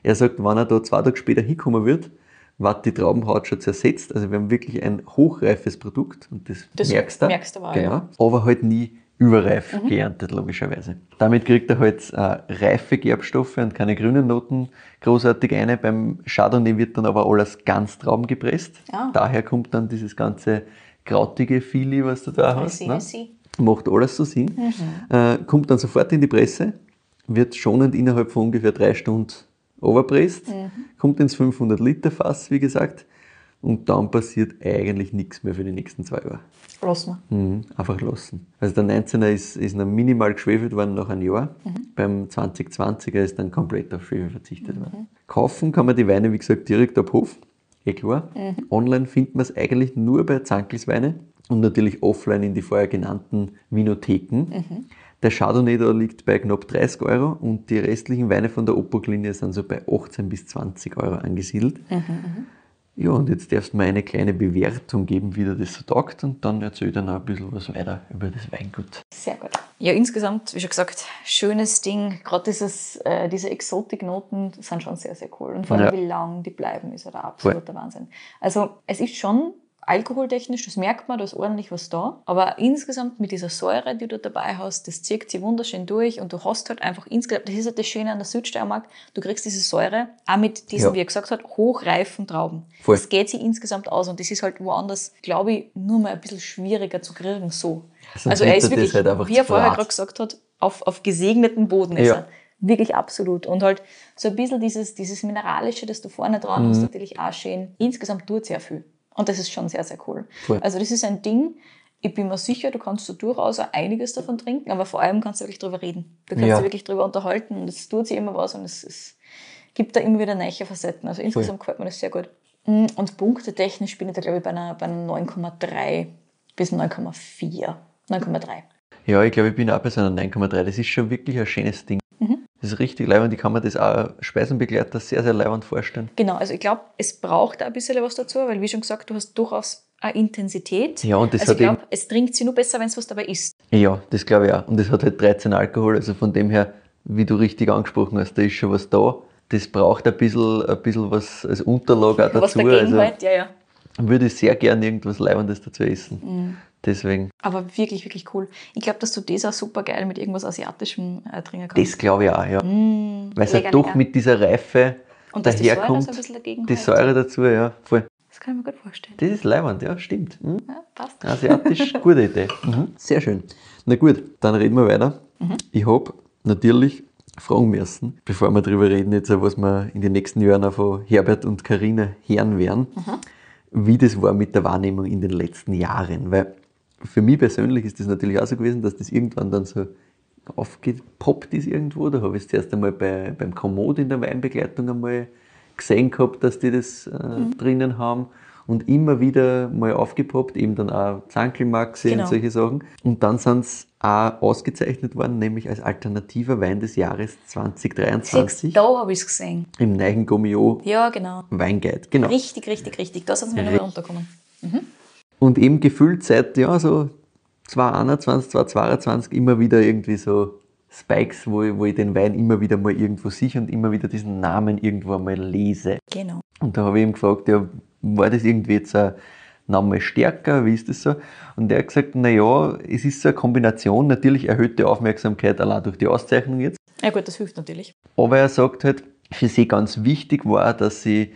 Er sagt, wenn er da zwei Tage später hinkommen wird, wird die Traubenhaut schon zersetzt. Also wir haben wirklich ein hochreifes Produkt und das, Das merkst du. merkst du aber auch, genau. ja. Aber halt nie überreif geerntet, logischerweise. Damit kriegt er halt äh, reife Gerbstoffe und keine grünen Noten großartig eine. Beim Chardonnay wird dann aber alles ganz Trauben gepresst. Ah. Daher kommt dann dieses ganze krautige Fili, was du da I hast. see, ne? I see. Macht alles so Sinn. Äh, kommt dann sofort in die Presse, wird schonend innerhalb von ungefähr drei Stunden overpresst, kommt ins 500 Liter Fass, wie gesagt, und dann passiert eigentlich nichts mehr für die nächsten zwei Jahre. Lass mal. Mhm, einfach lassen. Also der 19er ist, ist noch minimal geschwefelt worden nach einem Jahr. Beim 2020er ist dann komplett auf Schwefel verzichtet worden. Kaufen kann man die Weine, wie gesagt, direkt ab Hof. Eh klar. Online findet man es eigentlich nur bei Zankelsweine und natürlich offline in die vorher genannten Vinotheken. Der Chardonnay da liegt bei knapp 30 Euro und die restlichen Weine von der Opok-Linie sind so bei 18 bis 20 Euro angesiedelt. Ja, und jetzt darfst du mir eine kleine Bewertung geben, wie dir das so taugt und dann erzähl ich dir noch ein bisschen was weiter über das Weingut. Sehr gut. Ja, insgesamt, wie schon gesagt, schönes Ding. Gerade dieses, äh, diese Exotiknoten sind schon sehr, sehr cool. Und vor allem, Ja. wie lang die bleiben, ist ja der absolute Wahnsinn. Also, es ist schon alkoholtechnisch, das merkt man, da ist ordentlich was da. Aber insgesamt mit dieser Säure, die du dabei hast, das zieht sich wunderschön durch und du hast halt einfach insgesamt, das ist halt das Schöne an der Südsteiermark, du kriegst diese Säure auch mit diesen, Ja. wie er gesagt hat, hochreifen Trauben. Voll. Das geht sich insgesamt aus und das ist halt woanders, glaube ich, nur mal ein bisschen schwieriger zu kriegen, so. Sonst Also er ist wirklich, halt wie er vorher gerade gesagt hat, auf, auf gesegneten Boden ist Ja. er. Wirklich absolut. Und halt so ein bisschen dieses, dieses Mineralische, das du vorne dran Mhm. hast, natürlich auch schön. Insgesamt tut sehr viel. Und das ist schon sehr, sehr cool. Voll. Also das ist ein Ding, ich bin mir sicher, du kannst so durchaus auch einiges davon trinken, aber vor allem kannst du wirklich drüber reden. Du kannst Ja. dich wirklich drüber unterhalten und es tut sich immer was und es, es gibt da immer wieder neue Facetten. Also insgesamt gefällt mir das sehr gut. Mm, Und punktetechnisch bin ich da, glaube ich, bei einer, bei einer 9,3 bis 9,4. 9,3. Ja, ich glaube, ich bin auch bei so einer 9,3. Das ist schon wirklich ein schönes Ding. Das ist richtig leibend. Ich kann mir das auch Speisenbegleiter sehr, sehr leibend vorstellen. Genau, also ich glaube, es braucht auch ein bisschen was dazu, weil wie schon gesagt, du hast durchaus eine Intensität. Ja, und das also hat ich glaube, es trinkt sich nur besser, wenn es was dabei ist. Ja, das glaube ich auch. Und das hat halt 13 Alkohol, also von dem her wie du richtig angesprochen hast, da ist schon was da. Das braucht ein bisschen, ein bisschen was als Unterlage auch dazu. Was dagegen also halt, ja, ja. würde ich sehr gern irgendwas Leibendes dazu essen. Mhm. Deswegen, Aber wirklich, wirklich cool. Ich glaube, dass du das auch super geil mit irgendwas Asiatischem äh, trinken kannst. das glaube ich auch, ja. Mm, Weil es lecker, halt doch mit dieser Reife Und dass die Säure daherkommt. so ein bisschen dagegen die. Säure dazu, ja, voll. Das kann ich mir gut vorstellen. Das ist leibend, ja, stimmt. Hm? Ja, passt. Asiatisch, <laughs> gute Idee. Mhm. Sehr schön. Na gut, dann reden wir weiter. Ich habe natürlich fragen müssen, bevor wir darüber reden, jetzt, was wir in den nächsten Jahren auch von Herbert und Karina hören werden, wie das war mit der Wahrnehmung in den letzten Jahren. Weil für mich persönlich ist das natürlich auch so gewesen, dass das irgendwann dann so aufgepoppt ist irgendwo. Da habe ich es zuerst einmal bei, beim Komoot in der Weinbegleitung einmal gesehen gehabt, dass die das äh, drinnen haben. Und immer wieder mal aufgepoppt, eben dann auch Zankelmaxe Genau. und solche Sachen. Und dann sind sie auch ausgezeichnet worden, nämlich als alternativer Wein des Jahres Siehst, 2023 da habe ich es gesehen. im Neigen Gomio Ja, genau. Weinguide. Genau. Richtig, richtig, richtig. Da sind sie mir nochmal unterkommen. Und eben gefühlt seit ja, so 2021, 2022 immer wieder irgendwie so Spikes, wo ich, wo ich den Wein immer wieder mal irgendwo sehe und immer wieder diesen Namen irgendwo mal lese. Genau. Und da habe ich ihm gefragt, ja, war das irgendwie jetzt ein Name stärker, wie ist das so? Und er hat gesagt, naja, es ist so eine Kombination, natürlich erhöhte Aufmerksamkeit allein durch die Auszeichnung jetzt, Ja gut, das hilft natürlich. aber er sagt halt, für sie ganz wichtig war, dass sie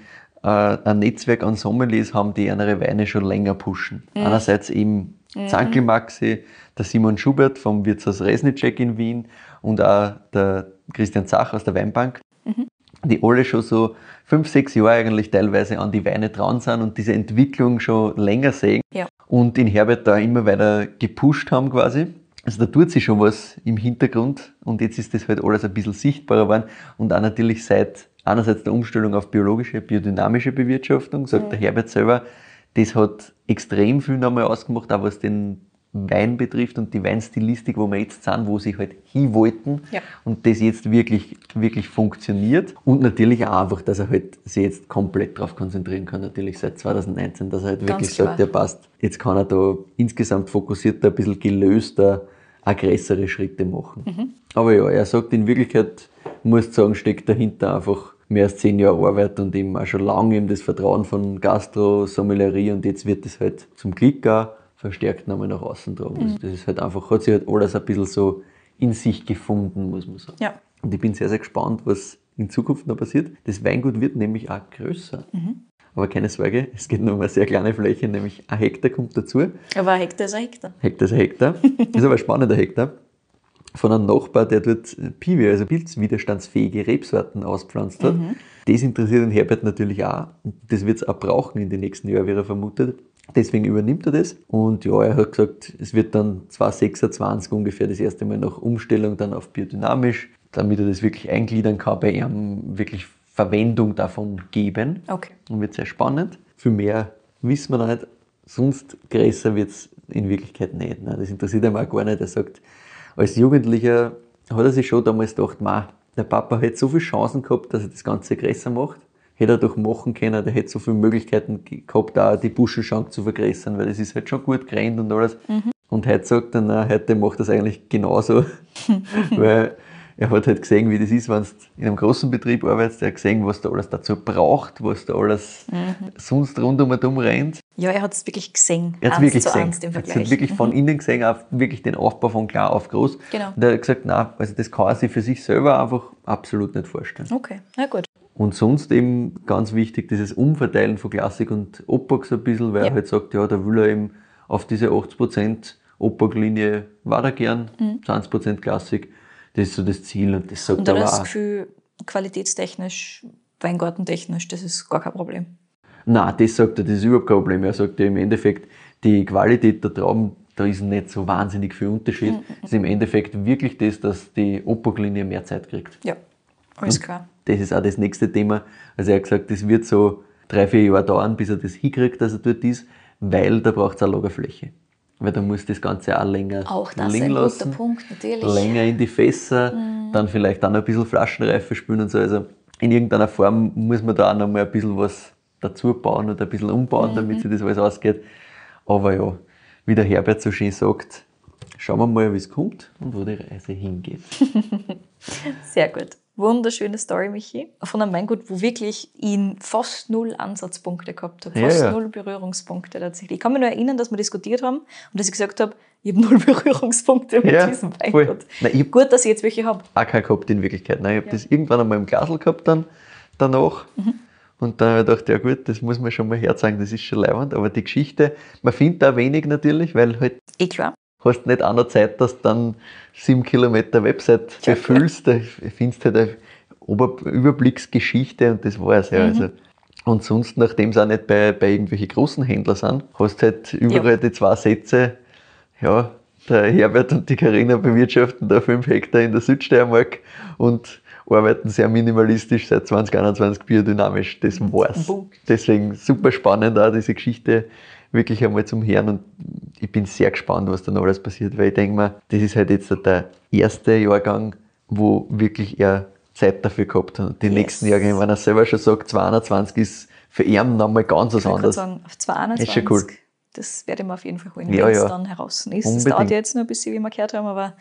ein Netzwerk an Sommeliers haben, die ihre Weine schon länger pushen. Einerseits eben Zankel Maxi, der Simon Schubert vom Wirtshaus Resnicek in Wien und auch der Christian Zach aus der Weinbank, die alle schon so fünf, sechs Jahre eigentlich teilweise an die Weine dran sind und diese Entwicklung schon länger sehen Ja. und den Herbert da immer weiter gepusht haben quasi. Also da tut sich schon was im Hintergrund und jetzt ist das halt alles ein bisschen sichtbarer geworden und auch natürlich seit einerseits der Umstellung auf biologische, biodynamische Bewirtschaftung, sagt der Herbert selber, das hat extrem viel nochmal ausgemacht, auch was den Wein betrifft und die Weinstilistik, wo wir jetzt sind, wo sie halt hin wollten Ja. und das jetzt wirklich, wirklich funktioniert. Und natürlich auch einfach, dass er halt sich jetzt komplett darauf konzentrieren kann, natürlich seit 2019, dass er halt wirklich klar. sagt, ja passt, jetzt kann er da insgesamt fokussierter, ein bisschen gelöster, aggressere Schritte machen. Aber ja, er sagt in Wirklichkeit, muss sagen, steckt dahinter einfach mehr als zehn Jahre Arbeit und eben auch schon lange eben das Vertrauen von Gastro, Sommelerie und jetzt wird es halt zum Glück auch verstärkt nochmal nach außen tragen. Also das ist halt einfach, hat sich halt alles ein bisschen so in sich gefunden, muss man sagen. Ja. Und ich bin sehr, sehr gespannt, was in Zukunft noch passiert. Das Weingut wird nämlich auch größer. Aber keine Sorge, es geht nur um eine sehr kleine Fläche, nämlich ein Hektar kommt dazu. Aber ein Hektar ist ein Hektar. Hektar ist ein Hektar. <laughs> ist aber ein spannender Hektar. Von einem Nachbar, der dort Piwi, also pilzwiderstandsfähige Rebsorten auspflanzt hat. Das interessiert den Herbert natürlich auch. Das wird es auch brauchen in den nächsten Jahren, wie er vermutet. Deswegen übernimmt er das. Und ja, er hat gesagt, es wird dann 2026 ungefähr das erste Mal nach Umstellung dann auf biodynamisch, damit er das wirklich eingliedern kann, bei ihm wirklich Verwendung davon geben. Okay. Und wird sehr spannend. Viel mehr wissen wir noch nicht. Sonst größer wird es in Wirklichkeit nicht. Ne? Das interessiert ihn auch gar nicht. Er sagt, als Jugendlicher hat er sich schon damals gedacht, Ma, der Papa hätte so viele Chancen gehabt, dass er das Ganze größer macht. Hätte er doch machen können, der hätte so viele Möglichkeiten ge- gehabt, auch die Buschenschank zu vergrößern, weil das ist halt schon gut gerannt und alles. Und heute sagt er, na, heute macht es eigentlich genauso, <laughs> weil er hat halt gesehen, wie das ist, wenn du in einem großen Betrieb arbeitest. Er hat gesehen, was da alles dazu braucht, was da alles sonst rund um und um rennt. Ja, er hat es wirklich gesehen. Er hat es wirklich gesehen. eins, den Er hat Vergleich. wirklich von innen gesehen, auch wirklich den Aufbau von klar auf groß. Genau. Und er hat gesagt, nein, also das kann er sich für sich selber einfach absolut nicht vorstellen. Okay, na gut. Und sonst eben ganz wichtig, dieses Umverteilen von Klassik und Opak so ein bisschen, weil Ja. er halt sagt, ja, da will er eben auf diese 80% Opak-Linie war er gern, 20% Klassik. Das ist so das Ziel und das sagt Mhm. Und er er aber das auch. Gefühl, qualitätstechnisch, weingartentechnisch, das ist gar kein Problem. Nein, das sagt er, das ist überhaupt kein Problem. Er sagt ja im Endeffekt, die Qualität der Trauben, da ist nicht so wahnsinnig viel Unterschied. Mhm. Es ist im Endeffekt wirklich das, dass die Opak-Linie mehr Zeit kriegt. Ja, alles klar. Das ist auch das nächste Thema. Also er hat gesagt, das wird so drei, vier Jahre dauern, bis er das hinkriegt, dass er dort ist, weil da braucht es eine Lagerfläche. Weil da muss das Ganze auch länger Auch das liegen lassen. guter Punkt, natürlich. Länger in die Fässer, dann vielleicht dann ein bisschen Flaschenreife spülen und so. Also in irgendeiner Form muss man da auch noch mal ein bisschen was dazu bauen oder ein bisschen umbauen, damit sich das alles ausgeht. Aber ja, wie der Herbert so schön sagt, schauen wir mal, wie es kommt und wo die Reise hingeht. <laughs> Sehr gut. Wunderschöne Story, Michi. Von einem Weingut, wo wirklich ihn fast null Ansatzpunkte gehabt habe. Fast Ja, ja. null Berührungspunkte tatsächlich. Ich kann mich nur erinnern, dass wir diskutiert haben und dass ich gesagt habe, ich habe null <laughs> Berührungspunkte mit Ja, diesem. Weingut. Nein, ich Gut, dass ich jetzt welche habe. auch keinen gehabt in Wirklichkeit. Nein, ich habe das irgendwann einmal im Glasl gehabt dann, danach. Und dann habe ich gedacht, ja gut, das muss man schon mal herzeigen, das ist schon leibend. Aber die Geschichte, man findet da wenig natürlich, weil halt Eh klar. Hast nicht auch noch Zeit, dass du dann sieben Kilometer Website befüllst. Da findest du halt eine Überblicksgeschichte und das war's ja. Also. Und sonst, nachdem es auch nicht bei, bei irgendwelchen großen Händlern sind, hast du halt überall Ja. die zwei Sätze, ja, der Herbert und die Karina bewirtschaften da fünf Hektar in der Südsteiermark und arbeiten sehr minimalistisch seit 2021 biodynamisch. Das war's. Deswegen super spannend auch diese Geschichte wirklich einmal zum Hören und ich bin sehr gespannt, was dann alles passiert, weil ich denke mir, das ist halt jetzt der erste Jahrgang, wo wirklich er Zeit dafür gehabt hat. Die Yes. nächsten Jahrgänge, wenn er selber schon sagt, 22 ist für ihn nochmal ganz was Ich anderes. sagen, auf 221, Ist schon cool. das werde ich mir auf jeden Fall holen, Ja, wenn es ja. dann heraus ist. Es dauert jetzt noch ein bisschen, wie wir gehört haben, aber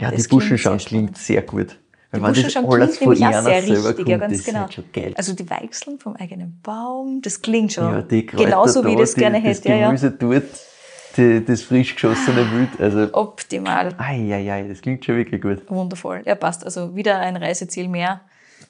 Ja, die Buschenschank sehr klingt sehr gut. Die Weil wenn das Buschenschank alles klingt nämlich auch sehr richtig, ja, ganz genau. halt schon. Also die Weichseln vom eigenen Baum, das klingt schon ja, die Kräuter genauso, wie ich da, das die, gerne das hätte. Ja, ja. Gemüse dort, die, das frisch geschossene Wild, also Optimal. Eieiei, das klingt schon wirklich gut. Wundervoll. Ja, passt. Also wieder ein Reiseziel mehr.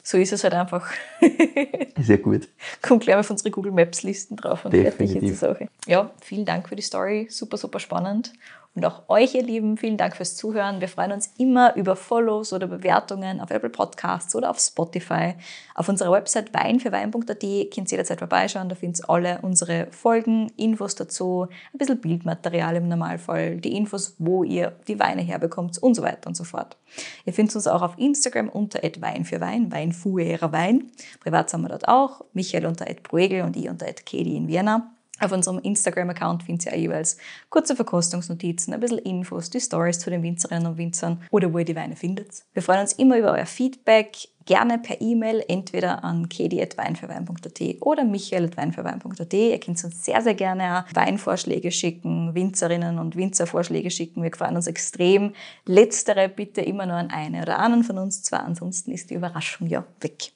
So ist es halt einfach. <laughs> Sehr gut. Kommt gleich mal auf unsere Google Maps Listen drauf und fertig ist die Definitiv. Sache. Ja, vielen Dank für die Story. Super, super spannend. Und auch euch, ihr Lieben, vielen Dank fürs Zuhören. Wir freuen uns immer über Follows oder Bewertungen auf Apple Podcasts oder auf Spotify. Auf unserer Website weinfürwein.at könnt ihr jederzeit vorbeischauen. Da findet ihr alle unsere Folgen, Infos dazu, ein bisschen Bildmaterial im Normalfall, die Infos, wo ihr die Weine herbekommt und so weiter und so fort. Ihr findet uns auch auf Instagram unter @weinfürwein, Weinfuerer Wein. Privat sind wir dort auch. Michael unter @bruegel und ich unter @kedi in Vienna. Auf unserem Instagram-Account findet ihr jeweils kurze Verkostungsnotizen, ein bisschen Infos, die Stories zu den Winzerinnen und Winzern oder wo ihr die Weine findet. Wir freuen uns immer über euer Feedback, gerne per E-Mail, entweder an kedi.weinfürwein.at oder michael.weinfürwein.at. Ihr könnt uns sehr, sehr gerne auch Weinvorschläge schicken, Winzerinnen und Winzervorschläge schicken. Wir freuen uns extrem. Letztere bitte immer nur an eine oder anderen von uns zwei, ansonsten ist die Überraschung ja weg.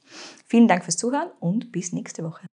Vielen Dank fürs Zuhören und bis nächste Woche.